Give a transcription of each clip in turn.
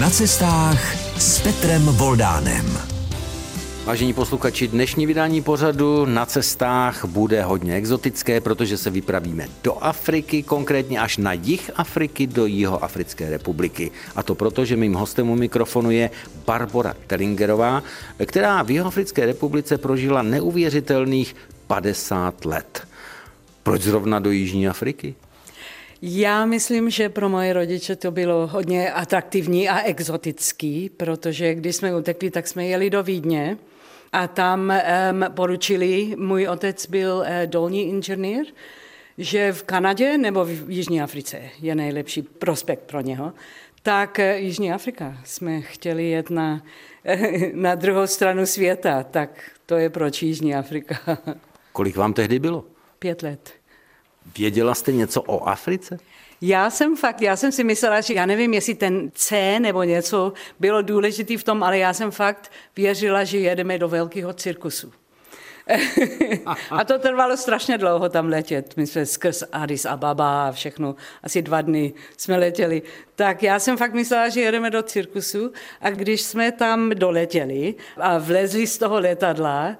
Na cestách s Petrem Voldánem. Vážení posluchači, dnešní vydání pořadu na cestách bude hodně exotické, protože se vypravíme do Afriky, konkrétně až na jih Afriky, do Jihoafrické republiky. A to proto, že mým hostem u mikrofonu je Barbara Tellingerová, která v Jihoafrické republice prožila neuvěřitelných 50 let. Proč zrovna do Jižní Afriky? Já myslím, že pro moje rodiče to bylo hodně atraktivní a exotický, protože když jsme utekli, tak jsme jeli do Vídně a tam um, poručili, můj otec byl uh, dolní inženýr, že v Kanadě nebo v Jižní Africe je nejlepší prospekt pro něho. Tak uh, Jižní Afrika jsme chtěli jet na, na druhou stranu světa, tak to je proč Jižní Afrika. Kolik vám tehdy bylo? Pět let. Věděla jste něco o Africe? Já jsem fakt, já jsem si myslela, že já nevím, jestli ten C nebo něco bylo důležitý v tom, ale já jsem fakt věřila, že jedeme do velkého cirkusu. a to trvalo strašně dlouho tam letět. My jsme skrz Addis Ababa a všechno, asi dva dny jsme letěli. Tak já jsem fakt myslela, že jedeme do cirkusu a když jsme tam doletěli a vlezli z toho letadla,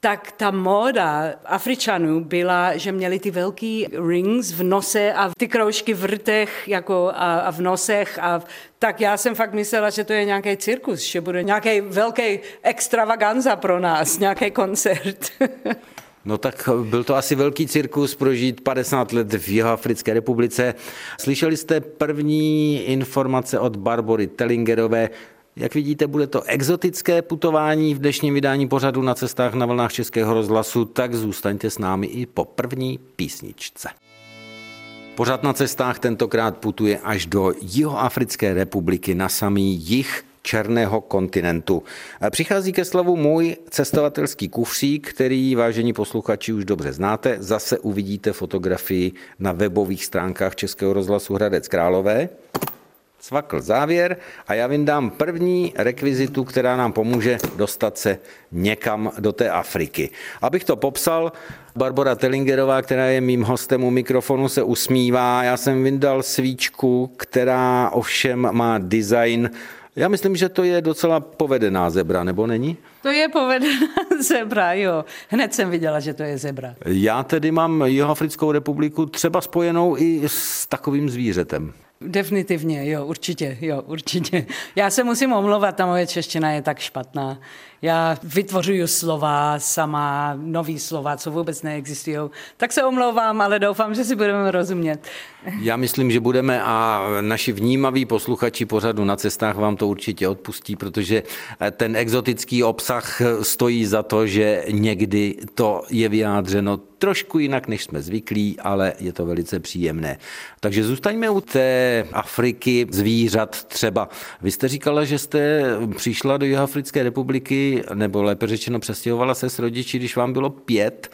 tak ta móda Afričanů byla, že měli ty velký rings v nose a ty kroužky v rtech jako a, a v nosech. A, tak já jsem fakt myslela, že to je nějaký cirkus, že bude nějaký velký extravaganza pro nás, nějaký koncert. No tak byl to asi velký cirkus prožít 50 let v Jihoafrické republice. Slyšeli jste první informace od Barbory Tellingerové, jak vidíte, bude to exotické putování v dnešním vydání pořadu na cestách na vlnách Českého rozhlasu, tak zůstaňte s námi i po první písničce. Pořád na cestách tentokrát putuje až do Jihoafrické republiky na samý jih černého kontinentu. Přichází ke slavu můj cestovatelský kufřík, který, vážení posluchači, už dobře znáte. Zase uvidíte fotografii na webových stránkách Českého rozhlasu Hradec Králové cvakl závěr a já vyndám první rekvizitu, která nám pomůže dostat se někam do té Afriky. Abych to popsal, Barbara Tellingerová, která je mým hostem u mikrofonu, se usmívá. Já jsem vyndal svíčku, která ovšem má design já myslím, že to je docela povedená zebra, nebo není? To je povedená zebra, jo. Hned jsem viděla, že to je zebra. Já tedy mám Jihoafrickou republiku třeba spojenou i s takovým zvířetem. Definitivně, jo, určitě, jo, určitě. Já se musím omlouvat, ta moje čeština je tak špatná. Já vytvořuju slova sama, nový slova, co vůbec neexistují. Tak se omlouvám, ale doufám, že si budeme rozumět. Já myslím, že budeme a naši vnímaví posluchači pořadu na cestách vám to určitě odpustí, protože ten exotický obsah stojí za to, že někdy to je vyjádřeno trošku jinak, než jsme zvyklí, ale je to velice příjemné. Takže zůstaňme u té Afriky zvířat třeba. Vy jste říkala, že jste přišla do Jihoafrické republiky nebo lépe řečeno přestěhovala se s rodiči, když vám bylo pět.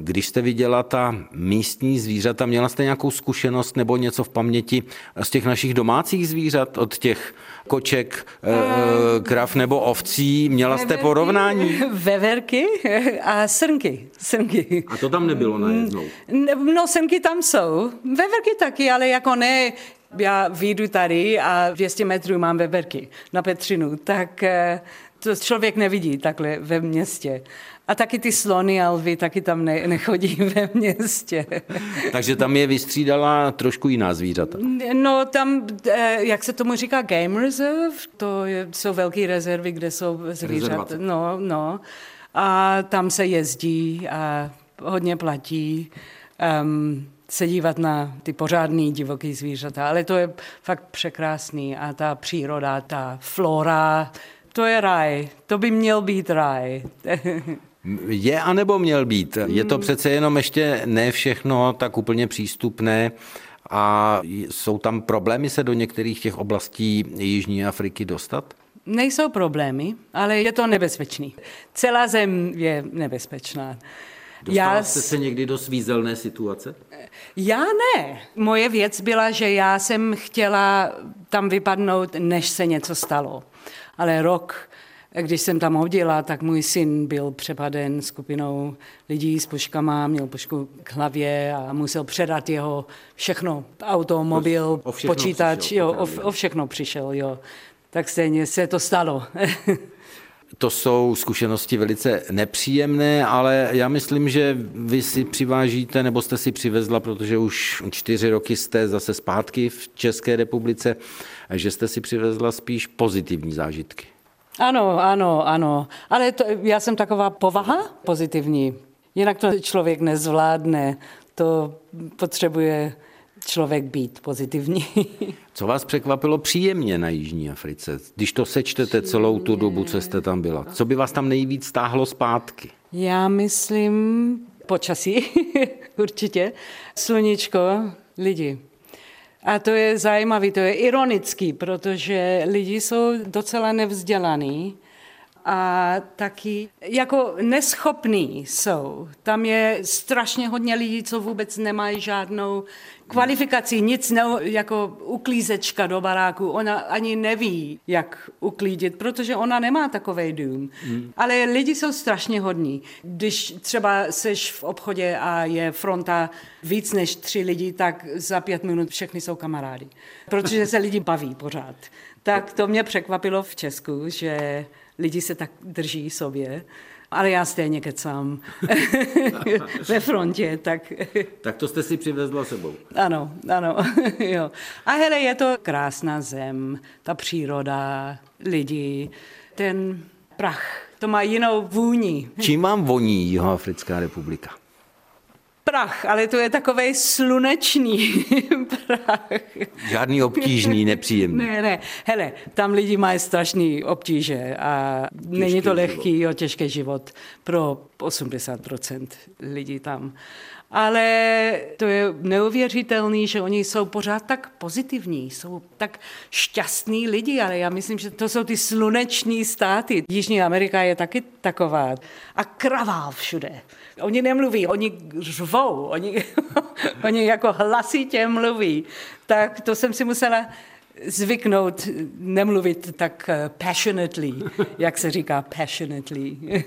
Když jste viděla ta místní zvířata, měla jste nějakou zkušenost nebo něco v paměti z těch našich domácích zvířat, od těch koček, uh, krav nebo ovcí? Měla jste veverky, porovnání? Veverky a srnky. srnky. A to tam nebylo najednou? No, srnky tam jsou. Veverky taky, ale jako ne já vyjdu tady a 200 metrů mám veverky na Petřinu, tak to člověk nevidí takhle ve městě. A taky ty slony a lvy taky tam ne, nechodí ve městě. Takže tam je vystřídala trošku jiná zvířata. No tam, eh, jak se tomu říká, game reserve, to je, jsou velké rezervy, kde jsou zvířata. No, no. A tam se jezdí a hodně platí. Um, se dívat na ty pořádný divoký zvířata, ale to je fakt překrásný a ta příroda, ta flora, to je raj. To by měl být raj. Je anebo měl být? Je to přece jenom ještě ne všechno tak úplně přístupné a jsou tam problémy se do některých těch oblastí Jižní Afriky dostat? Nejsou problémy, ale je to nebezpečný. Celá zem je nebezpečná. Dostala já jste se někdy do svízelné situace? Já ne. Moje věc byla, že já jsem chtěla tam vypadnout, než se něco stalo ale rok, když jsem tam hodila, tak můj syn byl přepaden skupinou lidí s puškama, měl pušku k hlavě a musel předat jeho všechno, automobil, o všechno počítač, přišel, jo, o, o všechno přišel, jo. tak stejně se to stalo. To jsou zkušenosti velice nepříjemné, ale já myslím, že vy si přivážíte, nebo jste si přivezla, protože už čtyři roky jste zase zpátky v České republice, že jste si přivezla spíš pozitivní zážitky. Ano, ano, ano. Ale to, já jsem taková povaha pozitivní. Jinak to člověk nezvládne. To potřebuje člověk být pozitivní. Co vás překvapilo příjemně na Jižní Africe, když to sečtete celou tu dobu, co jste tam byla? Co by vás tam nejvíc stáhlo zpátky? Já myslím počasí, určitě. Sluníčko, lidi. A to je zajímavé, to je ironický, protože lidi jsou docela nevzdělaní a taky jako neschopní jsou. Tam je strašně hodně lidí, co vůbec nemají žádnou kvalifikaci, nic ne, jako uklízečka do baráku. Ona ani neví, jak uklídit, protože ona nemá takový dům. Hmm. Ale lidi jsou strašně hodní. Když třeba seš v obchodě a je fronta víc než tři lidi, tak za pět minut všechny jsou kamarádi. Protože se lidi baví pořád. Tak to mě překvapilo v Česku, že lidi se tak drží sobě. Ale já stejně kecám ve frontě, tak... tak to jste si přivezla sebou. Ano, ano, jo. A hele, je to krásná zem, ta příroda, lidi, ten prach, to má jinou vůni. Čím vám voní Jihoafrická republika? Prach, ale to je takový slunečný prach. Žádný obtížný, nepříjemný. Ne, ne. Hele, tam lidi mají strašný obtíže a těžký není to lehký, život. jo, těžký život pro 80% lidí tam. Ale to je neuvěřitelný, že oni jsou pořád tak pozitivní, jsou tak šťastní lidi, ale já myslím, že to jsou ty sluneční státy. Jižní Amerika je taky taková. A kravál všude. Oni nemluví, oni řvou, oni, oni jako hlasitě mluví. Tak to jsem si musela zvyknout nemluvit tak eh, passionately, jak se říká passionately.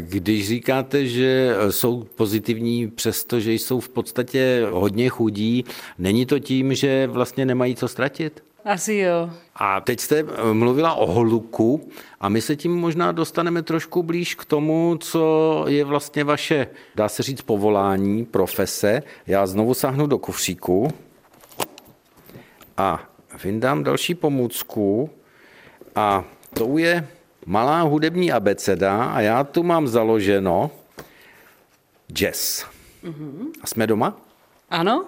Když říkáte, že jsou pozitivní, přestože jsou v podstatě hodně chudí, není to tím, že vlastně nemají co ztratit? Asi jo. A teď jste eh, mluvila o holuku a my se tím možná dostaneme trošku blíž k tomu, co je vlastně vaše, dá se říct, povolání, profese. Já znovu sáhnu do kufříku a vyndám další pomůcku a to je malá hudební abeceda a já tu mám založeno jazz. Mm-hmm. A jsme doma? Ano.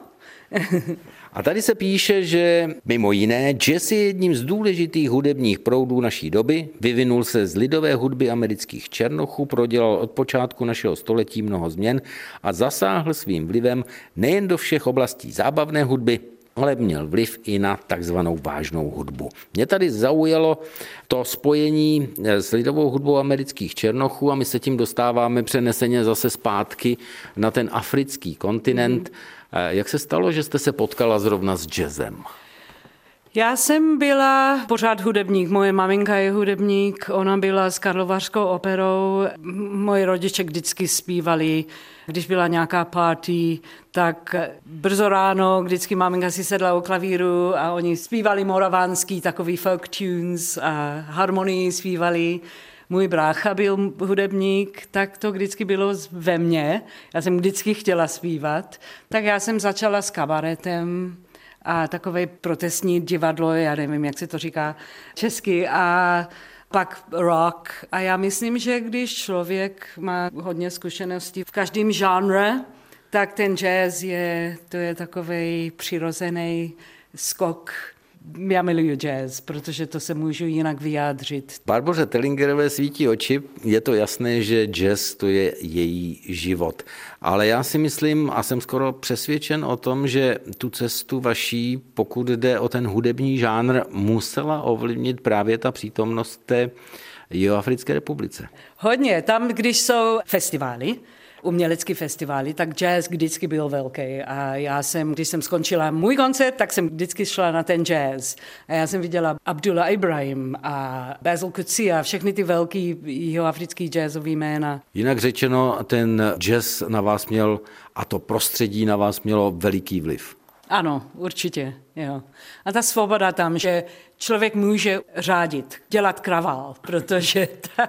A tady se píše, že mimo jiné jazz je jedním z důležitých hudebních proudů naší doby, vyvinul se z lidové hudby amerických černochů, prodělal od počátku našeho století mnoho změn a zasáhl svým vlivem nejen do všech oblastí zábavné hudby, ale měl vliv i na takzvanou vážnou hudbu. Mě tady zaujalo to spojení s lidovou hudbou amerických černochů a my se tím dostáváme přeneseně zase zpátky na ten africký kontinent. Mm. Jak se stalo, že jste se potkala zrovna s jazzem? Já jsem byla pořád hudebník. Moje maminka je hudebník, ona byla s Karlovařskou operou. Moji rodiče vždycky zpívali, když byla nějaká party, tak brzo ráno vždycky maminka si sedla u klavíru a oni zpívali moravánský takový folk tunes a harmonii zpívali můj brácha byl hudebník, tak to vždycky bylo ve mně. Já jsem vždycky chtěla zpívat. Tak já jsem začala s kabaretem a takové protestní divadlo, já nevím, jak se to říká česky, a pak rock. A já myslím, že když člověk má hodně zkušeností v každém žánre, tak ten jazz je, to je takový přirozený skok já miluju jazz, protože to se můžu jinak vyjádřit. Barboře Tellingerové svítí oči, je to jasné, že jazz to je její život. Ale já si myslím a jsem skoro přesvědčen o tom, že tu cestu vaší, pokud jde o ten hudební žánr, musela ovlivnit právě ta přítomnost té Jihoafrické republice. Hodně. Tam, když jsou festivály, umělecký festivaly, tak jazz vždycky byl velký. A já jsem, když jsem skončila můj koncert, tak jsem vždycky šla na ten jazz. A já jsem viděla Abdullah Ibrahim a Basil Kutsi a všechny ty velký jihoafrický jazzový jména. Jinak řečeno, ten jazz na vás měl a to prostředí na vás mělo veliký vliv. Ano, určitě. Jo. A ta svoboda tam, že člověk může řádit, dělat kravál, protože ta,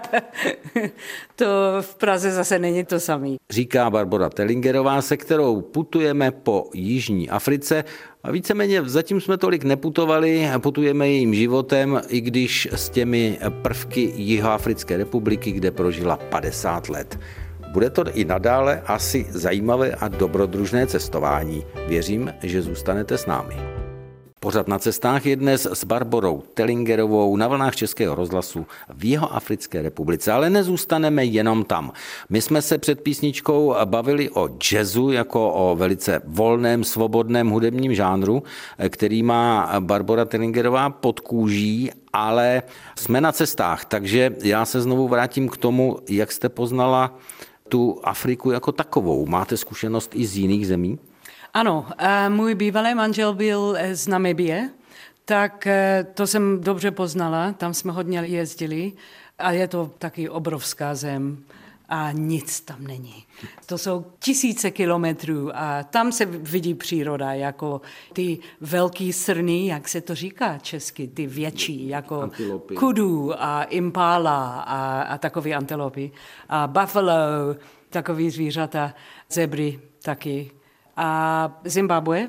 to v Praze zase není to samé. Říká Barbara Tellingerová, se kterou putujeme po Jižní Africe a víceméně zatím jsme tolik neputovali, putujeme jejím životem, i když s těmi prvky Jihoafrické republiky, kde prožila 50 let. Bude to i nadále asi zajímavé a dobrodružné cestování. Věřím, že zůstanete s námi. Pořad na cestách je dnes s Barborou Tellingerovou na vlnách Českého rozhlasu v jeho Africké republice, ale nezůstaneme jenom tam. My jsme se před písničkou bavili o jazzu jako o velice volném, svobodném hudebním žánru, který má Barbora Tellingerová pod kůží, ale jsme na cestách, takže já se znovu vrátím k tomu, jak jste poznala tu Afriku jako takovou. Máte zkušenost i z jiných zemí? Ano, můj bývalý manžel byl eh, z Namibie, tak eh, to jsem dobře poznala, tam jsme hodně jezdili a je to taky obrovská zem a nic tam není. To jsou tisíce kilometrů a tam se vidí příroda, jako ty velký srny, jak se to říká česky, ty větší, jako Antilopy. kudu a impala a, a takové antilopy. A buffalo, takový zvířata, zebry taky. A Zimbabwe,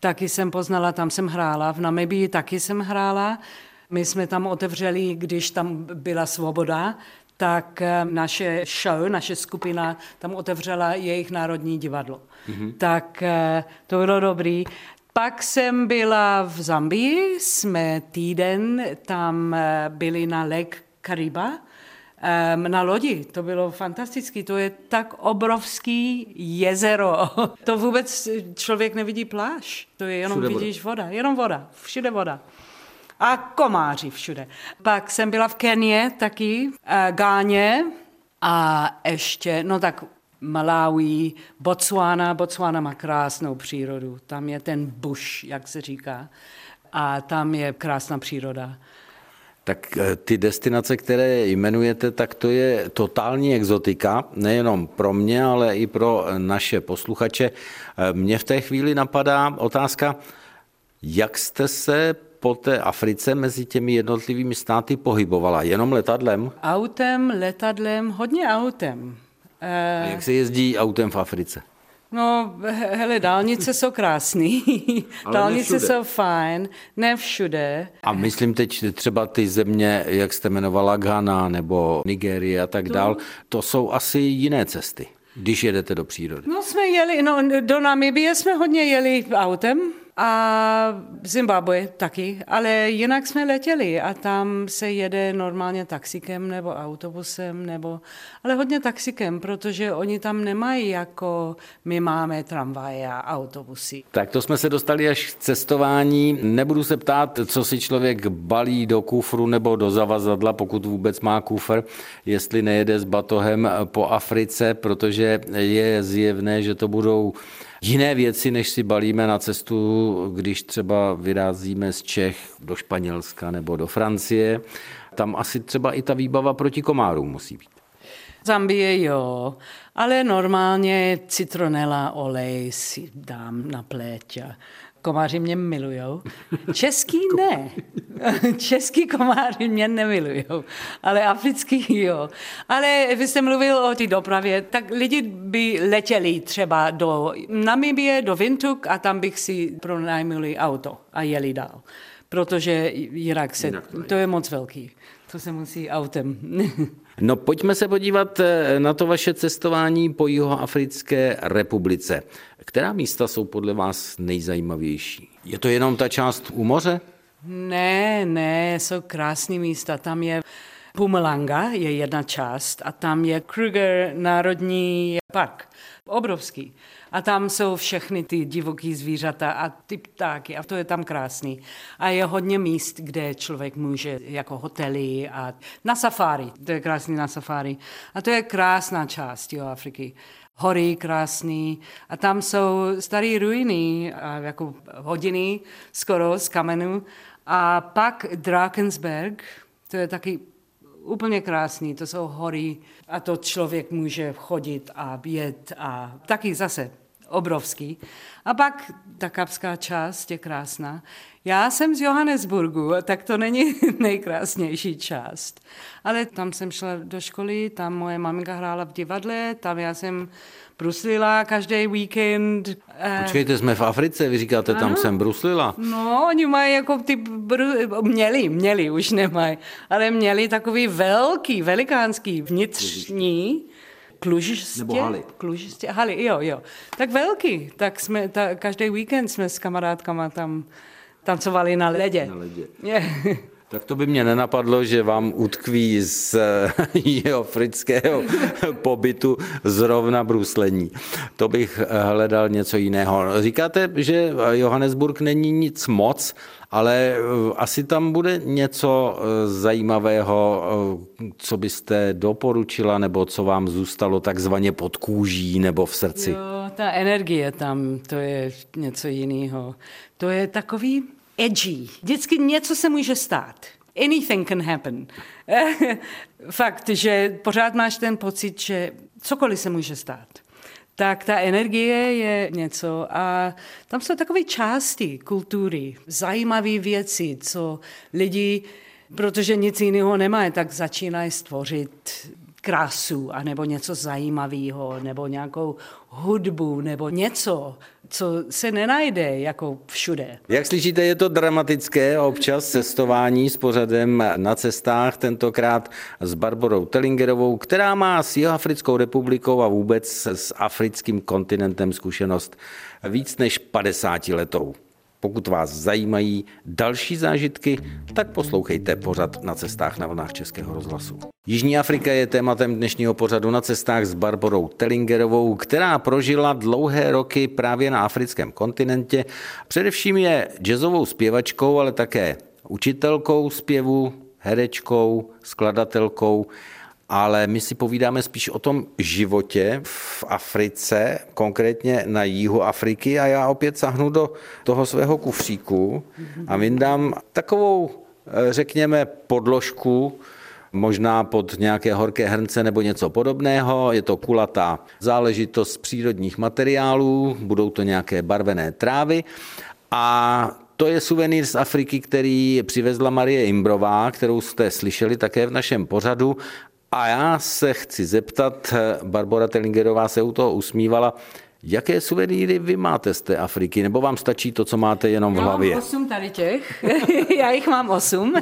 taky jsem poznala, tam jsem hrála, v Namibii taky jsem hrála. My jsme tam otevřeli, když tam byla svoboda, tak eh, naše show, naše skupina tam otevřela jejich národní divadlo. Mm-hmm. Tak eh, to bylo dobrý. Pak jsem byla v Zambii, jsme týden tam eh, byli na Lake Kariba, na lodi. To bylo fantastické. To je tak obrovský jezero. To vůbec člověk nevidí pláž. To je jenom Všude vidíš voda. Jenom voda. Všude voda. A komáři všude. Pak jsem byla v Kenie taky, eh, Gáně a ještě, no tak Malawi, Botswana. Botswana má krásnou přírodu. Tam je ten bush, jak se říká. A tam je krásná příroda. Tak eh, ty destinace, které jmenujete, tak to je totální exotika, nejenom pro mě, ale i pro naše posluchače. Eh, Mně v té chvíli napadá otázka, jak jste se po té Africe mezi těmi jednotlivými státy pohybovala? Jenom letadlem? Autem, letadlem, hodně autem. A jak se jezdí autem v Africe? No, he- hele, dálnice jsou krásný, dálnice jsou fajn, ne všude. A myslím teď třeba ty země, jak jste jmenovala, Ghana nebo Nigérie a tak dál, to jsou asi jiné cesty, když jedete do přírody. No jsme jeli, no do Namibie jsme hodně jeli autem a Zimbabwe taky, ale jinak jsme letěli a tam se jede normálně taxikem nebo autobusem, nebo, ale hodně taxikem, protože oni tam nemají jako my máme tramvaje a autobusy. Tak to jsme se dostali až k cestování. Nebudu se ptát, co si člověk balí do kufru nebo do zavazadla, pokud vůbec má kufr, jestli nejede s batohem po Africe, protože je zjevné, že to budou jiné věci, než si balíme na cestu, když třeba vyrazíme z Čech do Španělska nebo do Francie. Tam asi třeba i ta výbava proti komárům musí být. Zambie jo, ale normálně citronela, olej si dám na pleť a komáři mě milujou. Český ne. Český komáři mě nemilujou, ale africký jo. Ale vy jste mluvil o té dopravě, tak lidi by letěli třeba do Namibie, do Windhoek a tam bych si pronajmuli auto a jeli dál. Protože jinak se, Jinak to to je moc velký. To se musí autem. No pojďme se podívat eh, na to vaše cestování po Jihoafrické republice. Která místa jsou podle vás nejzajímavější? Je to jenom ta část u moře? Ne, ne, jsou krásné místa. Tam je Pumalanga, je jedna část, a tam je Kruger národní park. Obrovský. A tam jsou všechny ty divoký zvířata a ty ptáky a to je tam krásný. A je hodně míst, kde člověk může jako hotely a na safari. To je krásný na safari. A to je krásná část jo, Afriky. Hory krásný a tam jsou staré ruiny, jako hodiny skoro z kamenu. A pak Drakensberg, to je taky úplně krásný, to jsou hory a to člověk může chodit a jet a taky zase obrovský. A pak ta kapská část je krásná. Já jsem z Johannesburgu, tak to není nejkrásnější část. Ale tam jsem šla do školy, tam moje maminka hrála v divadle, tam já jsem bruslila každý víkend. Eh, Počkejte, jsme v Africe, vy říkáte, tam ano. jsem bruslila. No, oni mají jako ty, bru, měli, měli, už nemají, ale měli takový velký, velikánský vnitřní, Klužistě? Nebo haly. Klužistě, haly, jo, jo. Tak velký, tak jsme, ta, každý víkend jsme s kamarádkama tam tancovali na ledě. Na ledě. Tak to by mě nenapadlo, že vám utkví z jeho afrického pobytu zrovna bruslení. To bych hledal něco jiného. Říkáte, že Johannesburg není nic moc, ale eh, asi tam bude něco eh, zajímavého, eh, co byste doporučila, nebo co vám zůstalo takzvaně pod kůží nebo v srdci. Jo, ta energie tam, to je něco jiného. To je takový edgy. Vždycky něco se může stát. Anything can happen. Fakt, že pořád máš ten pocit, že cokoliv se může stát tak ta energie je něco a tam jsou takové části kultury, zajímavé věci, co lidi, protože nic jiného nemají, tak začínají stvořit krásu, anebo něco zajímavého, nebo nějakou hudbu, nebo něco, co se nenajde jako všude. Jak slyšíte, je to dramatické občas cestování s pořadem na cestách, tentokrát s Barborou Tellingerovou, která má s Jihoafrickou republikou a vůbec s africkým kontinentem zkušenost víc než 50 letou. Pokud vás zajímají další zážitky, tak poslouchejte pořad na cestách na vlnách Českého rozhlasu. Jižní Afrika je tématem dnešního pořadu na cestách s Barborou Tellingerovou, která prožila dlouhé roky právě na africkém kontinentě. Především je jazzovou zpěvačkou, ale také učitelkou zpěvu, herečkou, skladatelkou ale my si povídáme spíš o tom životě v Africe, konkrétně na jihu Afriky. A já opět sahnu do toho svého kufříku a vyndám takovou, eh, řekněme, podložku, možná pod nějaké horké hrnce nebo něco podobného. Je to kulatá záležitost z přírodních materiálů, budou to nějaké barvené trávy. A to je suvenýr z Afriky, který přivezla Marie Imbrová, kterou jste slyšeli také v našem pořadu a já se chci zeptat, Barbara Tellingerová se u toho usmívala, Jaké suvenýry vy máte z té Afriky, nebo vám stačí to, co máte jenom v hlavě? Já mám osm tady těch, já jich mám osm.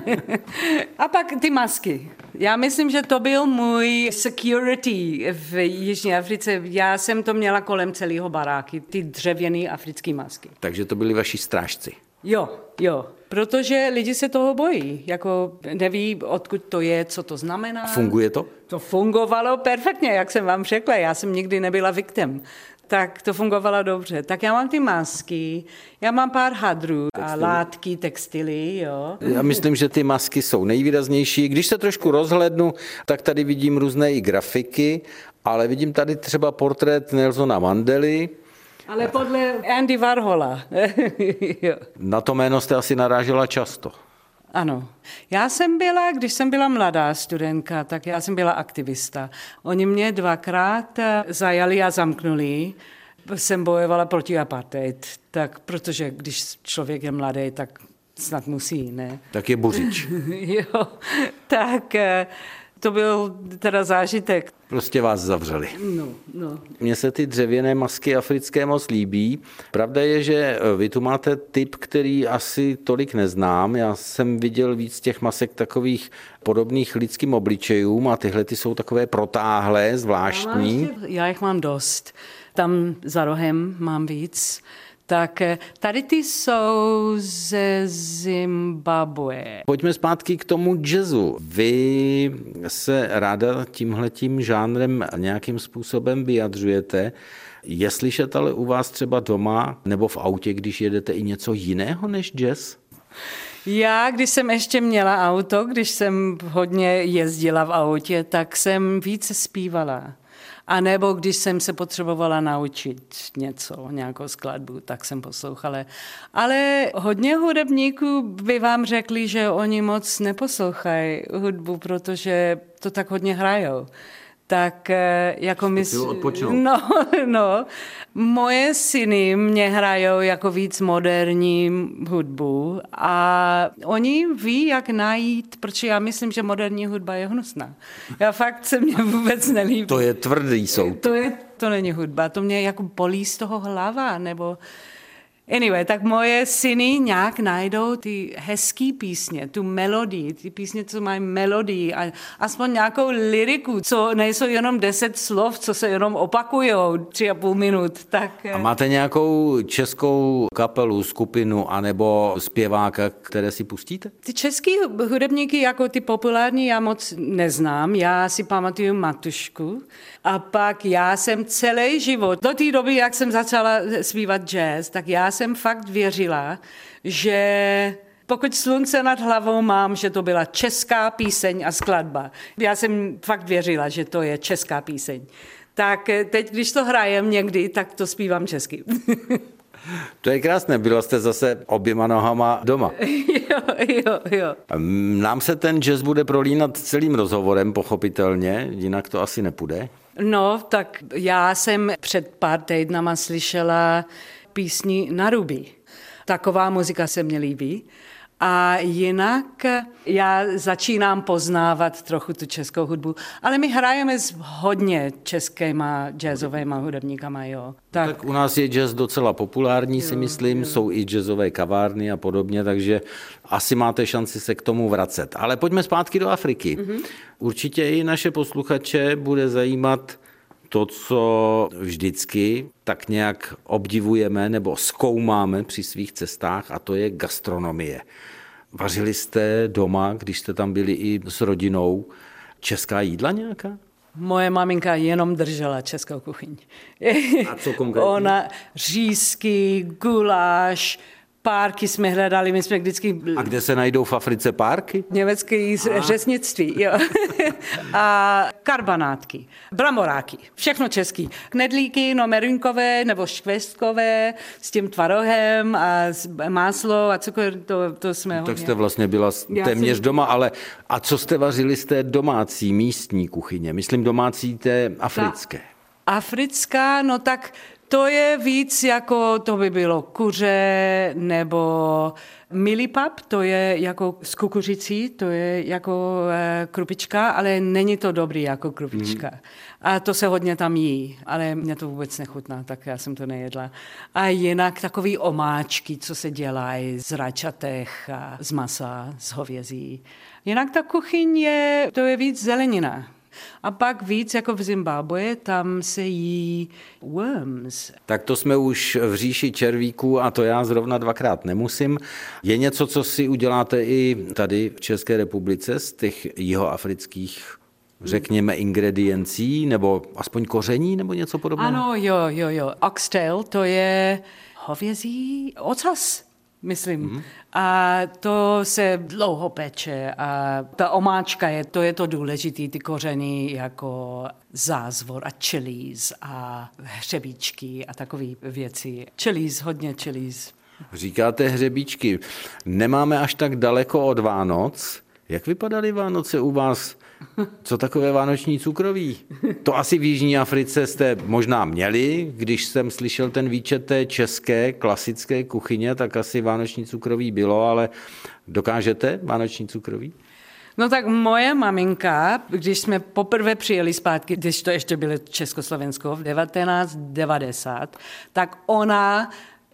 A pak ty masky. Já myslím, že to byl můj security v Jižní Africe. Já jsem to měla kolem celého baráky, ty dřevěné africké masky. Takže to byli vaši strážci. Jo, jo. Protože lidi se toho bojí, jako neví, odkud to je, co to znamená. Funguje to? To fungovalo perfektně, jak jsem vám řekla, já jsem nikdy nebyla viktem. Tak to fungovalo dobře. Tak já mám ty masky, já mám pár hadrů a látky, textily, jo. Já myslím, že ty masky jsou nejvýraznější. Když se trošku rozhlednu, tak tady vidím různé i grafiky, ale vidím tady třeba portrét Nelsona Mandely, ale podle Andy Warhola. Na to jméno jste asi narážela často. Ano. Já jsem byla, když jsem byla mladá studentka, tak já jsem byla aktivista. Oni mě dvakrát eh, zajali a zamknuli. Jsem bojovala proti apartheid, tak protože když člověk je mladý, tak snad musí, ne? Tak je buřič. jo, tak eh, to byl teda zážitek. Prostě vás zavřeli. No, no. Mně se ty dřevěné masky africké moc líbí. Pravda je, že vy tu máte typ, který asi tolik neznám. Já jsem viděl víc těch masek takových podobných lidským obličejům a tyhle ty jsou takové protáhlé, zvláštní. Já, já jich mám dost. Tam za rohem mám víc. Tak eh, tady ty jsou ze Zimbabwe. Pojďme zpátky k tomu jazzu. Vy se ráda tímhletím žánrem nějakým způsobem vyjadřujete. Je slyšet ale u vás třeba doma nebo v autě, když jedete i něco jiného než jazz? Já, když jsem ještě měla auto, když jsem hodně jezdila v autě, tak jsem více zpívala. A nebo když jsem se potřebovala naučit něco, nějakou skladbu, tak jsem poslouchala. Ale hodně hudebníků by vám řekli, že oni moc neposlouchají hudbu, protože to tak hodně hrajou. Tak eh, jako my... No, no. Moje syny mě hrajou jako víc moderní hudbu a oni ví, jak najít, protože já myslím, že moderní hudba je hnusná. Já fakt se mě vůbec nelíbí. To je tvrdý soud. To, je, to není hudba, to mě jako bolí z toho hlava, nebo Anyway, tak moje syny nějak najdou ty hezký písně, tu melodii, ty písně, co mají melodii a aspoň nějakou liriku, co nejsou jenom deset slov, co se jenom opakují tři a půl minut. Tak... A eh, máte nějakou českou kapelu, skupinu anebo zpěváka, které si pustíte? Ty český hudebníky jako ty populární já moc neznám. Já si pamatuju Matušku a pak já jsem celý život, do té doby, jak jsem začala zpívat jazz, tak já jsem fakt věřila, že pokud slunce nad hlavou mám, že to byla česká píseň a skladba. Já jsem fakt věřila, že to je česká píseň. Tak teď, když to hrajem někdy, tak to zpívám česky. To je krásné, byla jste zase oběma nohama doma. jo, jo, jo. Nám se ten jazz bude prolínat celým rozhovorem, pochopitelně, jinak to asi nepůjde. No, tak já jsem před pár týdnama slyšela písni na ruby. Taková muzika se mi líbí. A jinak já začínám poznávat trochu tu českou hudbu, ale my hrajeme s hodně českýma jazzovými hudebníkama, jo. Tak. tak u nás je jazz docela populární, jo, si myslím, jo. jsou i jazzové kavárny a podobně, takže asi máte šanci se k tomu vracet. Ale pojďme zpátky do Afriky. Mm-hmm. Určitě i naše posluchače bude zajímat to, co vždycky tak nějak obdivujeme nebo zkoumáme při svých cestách, a to je gastronomie. Vařili jste doma, když jste tam byli i s rodinou, česká jídla nějaká? Moje maminka jenom držela českou kuchyň. A co konkrétně? Ona řízky, guláš, párky jsme hledali, my jsme vždycky... A kde se najdou v Africe párky? Německé řesnictví, jo. a karbanátky, bramboráky, všechno český. Knedlíky, no merinkové nebo škvestkové s tím tvarohem a máslo a cukr, to, to jsme Tak hodně. jste vlastně byla Já téměř jsem... doma, ale a co jste vařili z té domácí místní kuchyně? Myslím domácí té africké. Ta africká, no tak to je víc jako, to by bylo kuře nebo milipap, to je jako z kukuřicí, to je jako e, krupička, ale není to dobrý jako krupička. Mm. A to se hodně tam jí, ale mě to vůbec nechutná, tak já jsem to nejedla. A jinak takový omáčky, co se dělají z račatech, a z masa, z hovězí. Jinak ta kuchyň je, to je víc zelenina. A pak víc jako v Zimbabwe, tam se jí worms. Tak to jsme už v říši červíků a to já zrovna dvakrát nemusím. Je něco, co si uděláte i tady v České republice z těch jihoafrických řekněme, ingrediencí, nebo aspoň koření, nebo něco podobného? Ano, jo, jo, jo. Oxtail, to je hovězí ocas myslím. Mm-hmm. A to se dlouho peče a ta omáčka je, to je to důležité, ty kořeny jako zázvor a chilies a hřebíčky a takové věci. Chilies, hodně chilies. Říkáte hřebíčky. Nemáme až tak daleko od Vánoc. Jak vypadaly Vánoce u vás co takové vánoční cukroví? To asi v Jižní Africe jste možná měli, když jsem slyšel ten výčet té české klasické kuchyně, tak asi vánoční cukroví bylo, ale dokážete vánoční cukroví? No tak moje maminka, když jsme poprvé přijeli zpátky, když to ještě bylo Československo v 1990, tak ona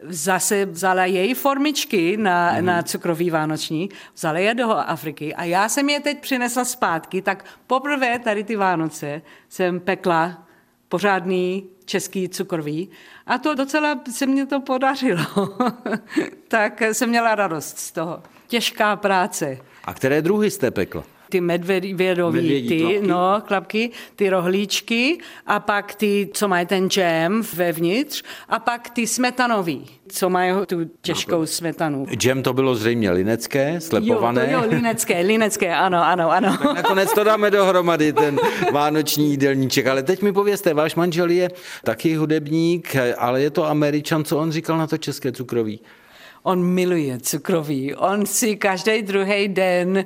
zase vzala její formičky na, mm. na cukrový vánoční, vzala je do Afriky a já jsem je teď přinesla zpátky, tak poprvé tady ty Vánoce jsem pekla pořádný český cukrový a to docela se mně to podařilo. tak jsem měla radost z toho. Těžká práce. A které druhy jste pekla? Ty medvědový, ty klapky. No, klapky, ty rohlíčky a pak ty, co mají ten džem vevnitř a pak ty smetanový, co mají tu těžkou no, smetanu. Džem to bylo zřejmě linecké, slepované. Jo, to jo, linecké, linecké, ano, ano, ano. Tak nakonec to dáme dohromady, ten vánoční jídelníček. Ale teď mi povězte, váš manžel je taky hudebník, ale je to američan, co on říkal na to české cukroví? On miluje cukroví. On si každý druhý den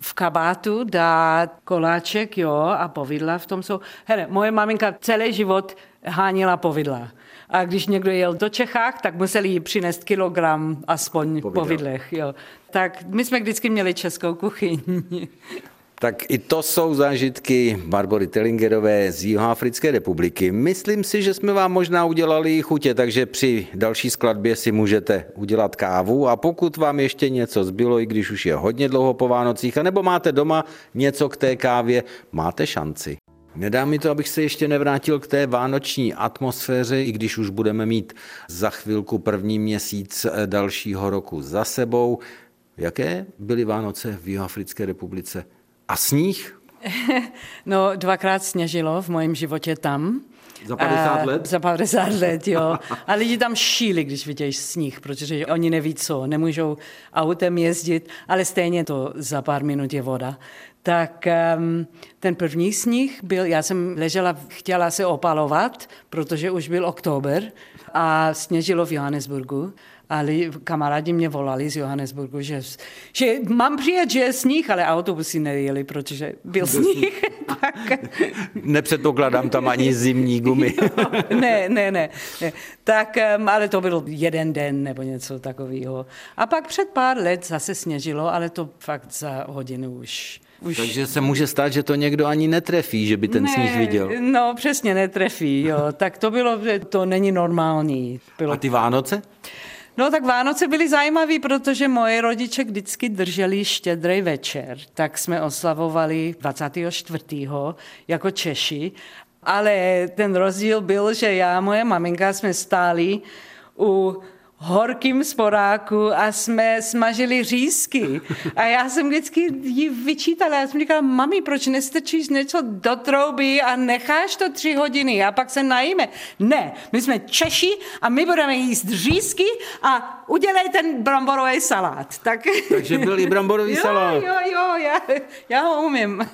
v kabátu dát koláček, jo, a povidla v tom jsou. Hele, moje maminka celý život hánila povidla. A když někdo jel do Čechách, tak museli jí přinést kilogram aspoň povidlech. Jo. Tak my jsme vždycky měli českou kuchyň. Tak i to jsou zážitky Barbory Tellingerové z Jihoafrické republiky. Myslím si, že jsme vám možná udělali chutě, takže při další skladbě si můžete udělat kávu a pokud vám ještě něco zbylo, i když už je hodně dlouho po Vánocích, anebo máte doma něco k té kávě, máte šanci. Nedá mi to, abych se ještě nevrátil k té vánoční atmosféře, i když už budeme mít za chvilku první měsíc dalšího roku za sebou. Jaké byly Vánoce v Jihoafrické republice? A sníh? No, dvakrát sněžilo v mém životě tam. Za 50 let? Za 50 let, jo. A lidi tam šíli, když vidějí sníh, protože oni neví co, nemůžou autem jezdit, ale stejně to za pár minut je voda. Tak um, ten první sníh byl, já jsem ležela, chtěla se opalovat, protože už byl oktober a sněžilo v Johannesburgu. Ale kamarádi mě volali z Johannesburgu, že, že mám přijet, že je sníh, ale autobusy nejeli, protože byl sníh. tak... Nepředpokládám tam ani zimní gumy. ne, ne, ne, ne. Tak, ale to byl jeden den nebo něco takového. A pak před pár let zase sněžilo, ale to fakt za hodinu už už... Takže se může stát, že to někdo ani netrefí, že by ten ne, sníh viděl. No, přesně netrefí, jo. tak to bylo, to není normální. Bylo... A ty Vánoce? No tak Vánoce byly zajímavé, protože moje rodiče vždycky drželi štědrý večer, tak jsme oslavovali 24. jako Češi, ale ten rozdíl byl, že já a moje maminka jsme stáli u horkým sporáku a jsme smažili řízky. A já jsem vždycky jí vyčítala, já jsem říkala, mami, proč nestrčíš něco do trouby a necháš to tři hodiny a pak se najíme. Ne, my jsme Češi a my budeme jíst řízky a udělej ten bramborový salát. Tak... Takže byl i bramborový jo, salát. Jo, jo, já, já ho umím.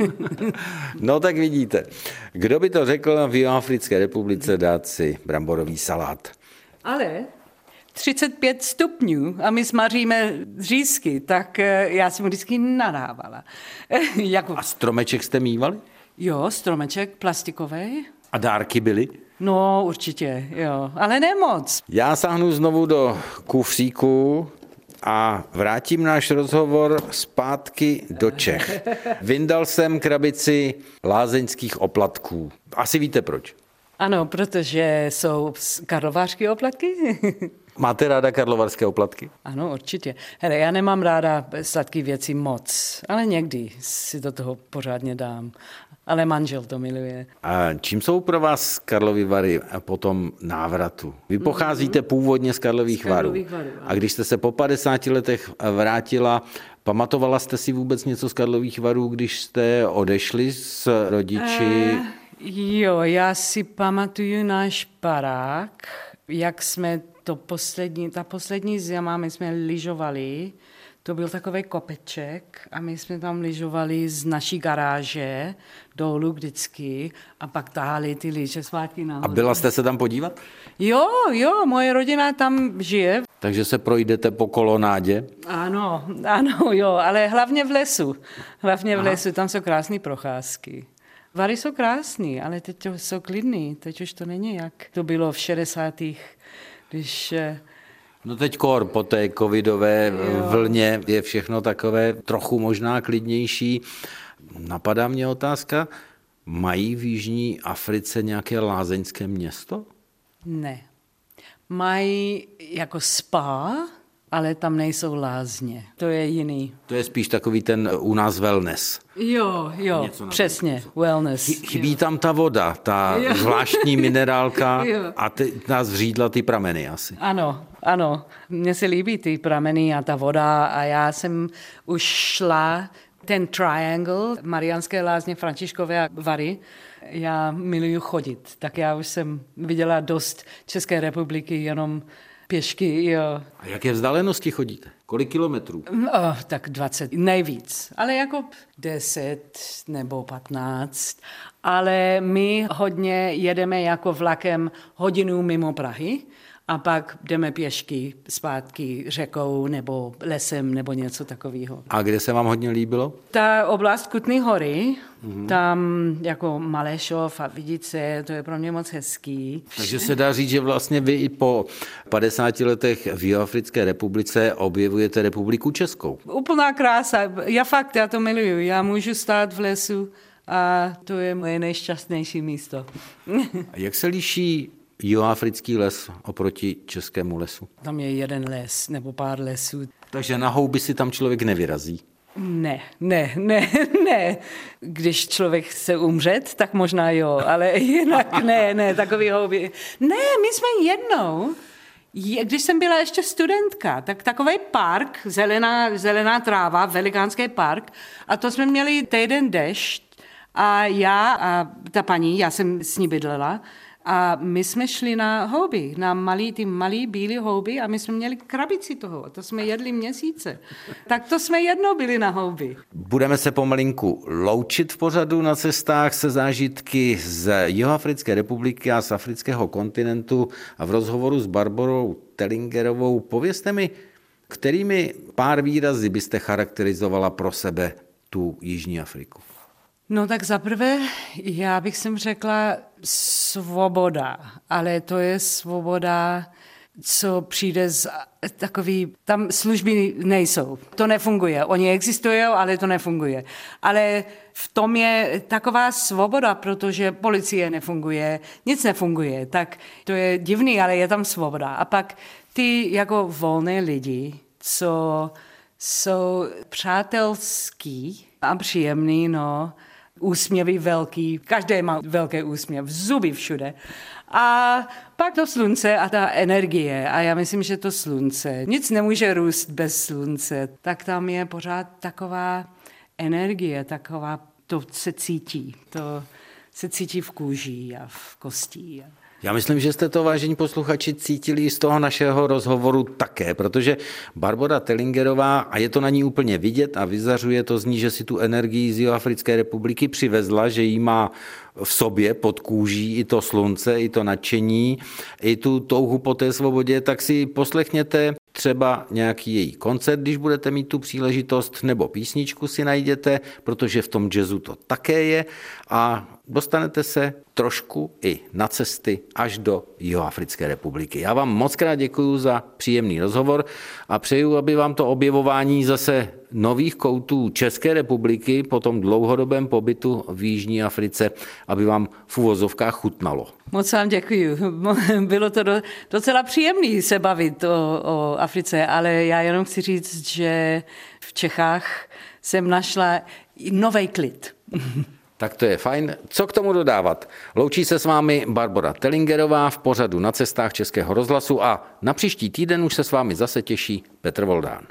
no tak vidíte, kdo by to řekl v Jihoafrické republice dát si bramborový salát. Ale 35 stupňů a my smaříme řízky, tak eh, já jsem vždycky nadávala. jako... A stromeček jste mývali? Jo, stromeček plastikový. A dárky byly? No, určitě, jo, ale ne moc. Já sáhnu znovu do kufříku a vrátím náš rozhovor zpátky do Čech. Vyndal jsem krabici lázeňských oplatků. Asi víte proč. Ano, protože jsou karlovářské oplatky. Máte ráda karlovarské oplatky? Ano, určitě. Hele, já nemám ráda sladké věci moc, ale někdy si do toho pořádně dám. Ale manžel to miluje. A čím jsou pro vás Karlovy Vary po tom návratu? Vy pocházíte původně z Karlových, z Karlových varů. varů. A když jste se po 50 letech vrátila, pamatovala jste si vůbec něco z Karlových Varů, když jste odešli s rodiči? Uh, jo, já si pamatuju náš barák, jak jsme to poslední, ta poslední zima, my jsme lyžovali, to byl takový kopeček a my jsme tam lyžovali z naší garáže dolů vždycky a pak tahali ty lyže zpátky nahoru. A byla jste se tam podívat? Jo, jo, moje rodina tam žije. Takže se projdete po kolonádě? Ano, ano, jo, ale hlavně v lesu. Hlavně v Aha. lesu, tam jsou krásné procházky. Vary jsou krásný, ale teď jsou klidný, teď už to není jak to bylo v 60 když eh, No teď kor po té covidové jo. vlně je všechno takové trochu možná klidnější. Napadá mě otázka, mají v Jižní Africe nějaké lázeňské město? Ne. Mají jako spa, ale tam nejsou lázně. To je jiný. To je spíš takový ten u nás wellness. Jo, jo, přesně, wellness. Chybí jo. tam ta voda, ta jo. zvláštní minerálka jo. a ty, nás vřídla ty prameny asi. Ano, ano. Mně se líbí ty prameny a ta voda a já jsem už šla ten triangle, Mariánské lázně, Františkové a Vary, já miluju chodit, tak já už jsem viděla dost České republiky jenom pěšky, jo. A jaké vzdálenosti chodíte? Kolik kilometrů? Oh, tak 20, nejvíc, ale jako 10 nebo 15. Ale my hodně jedeme jako vlakem hodinu mimo Prahy a pak jdeme pěšky zpátky řekou nebo lesem nebo něco takového. A kde se vám hodně líbilo? Ta oblast Kutný hory, mm-hmm. tam jako Malešov a Vidice, to je pro mě moc hezký. Takže se dá říct, že vlastně vy i po 50 letech v Jihoafrické republice objevujete republiku Českou. Úplná krása. Já fakt, já to miluju. Já můžu stát v lesu a to je moje nejšťastnější místo. a jak se liší jihoafrický les oproti českému lesu? Tam je jeden les nebo pár lesů. Takže na houby si tam člověk nevyrazí? Ne, ne, ne, ne. Když člověk chce umřet, tak možná jo, ale jinak ne, ne, takový houby. Ne, my jsme jednou, když jsem byla ještě studentka, tak takový park, zelená, zelená tráva, velikánský park, a to jsme měli týden dešť a já a ta paní, já jsem s ní bydlela, a my jsme šli na houby, na malý, ty malý bílé houby a my jsme měli krabici toho. To jsme jedli měsíce. Tak to jsme jednou byli na houby. Budeme se pomalinku loučit v pořadu na cestách se zážitky z Jihoafrické republiky a z afrického kontinentu a v rozhovoru s Barborou Tellingerovou povězte mi, kterými pár výrazy byste charakterizovala pro sebe tu Jižní Afriku? No tak zaprvé, já bych sem řekla svoboda, ale to je svoboda, co přijde z takový, tam služby nejsou. To nefunguje. Oni existují, ale to nefunguje. Ale v tom je taková svoboda, protože policie nefunguje, nic nefunguje. Tak to je divný, ale je tam svoboda. A pak ty jako volné lidi, co jsou přátelský a příjemný, no, úsměvy velký, každý má velký úsměv, zuby všude. A pak to slunce a ta energie. A já myslím, že to slunce, nic nemůže růst bez slunce, tak tam je pořád taková energie, taková, to se cítí, to se cítí v kůži a v kostí. Já myslím, že jste to, vážení posluchači, cítili z toho našeho rozhovoru také, protože Barbara Tellingerová, a je to na ní úplně vidět a vyzařuje to z ní, že si tu energii z Jihoafrické republiky přivezla, že jí má v sobě pod kůží i to slunce, i to nadšení, i tu touhu po té svobodě, tak si poslechněte třeba nějaký její koncert, když budete mít tu příležitost, nebo písničku si najděte, protože v tom jazzu to také je a dostanete se trošku i na cesty až do Jihoafrické republiky. Já vám moc krát děkuji za příjemný rozhovor a přeju, aby vám to objevování zase nových koutů České republiky po tom dlouhodobém pobytu v Jižní Africe, aby vám v uvozovkách chutnalo. Moc vám děkuji. Bylo to docela příjemné se bavit o, o Africe, ale já jenom chci říct, že v Čechách jsem našla nový klid. Tak to je fajn. Co k tomu dodávat? Loučí se s vámi Barbara Tellingerová v pořadu na cestách Českého rozhlasu a na příští týden už se s vámi zase těší Petr Voldán.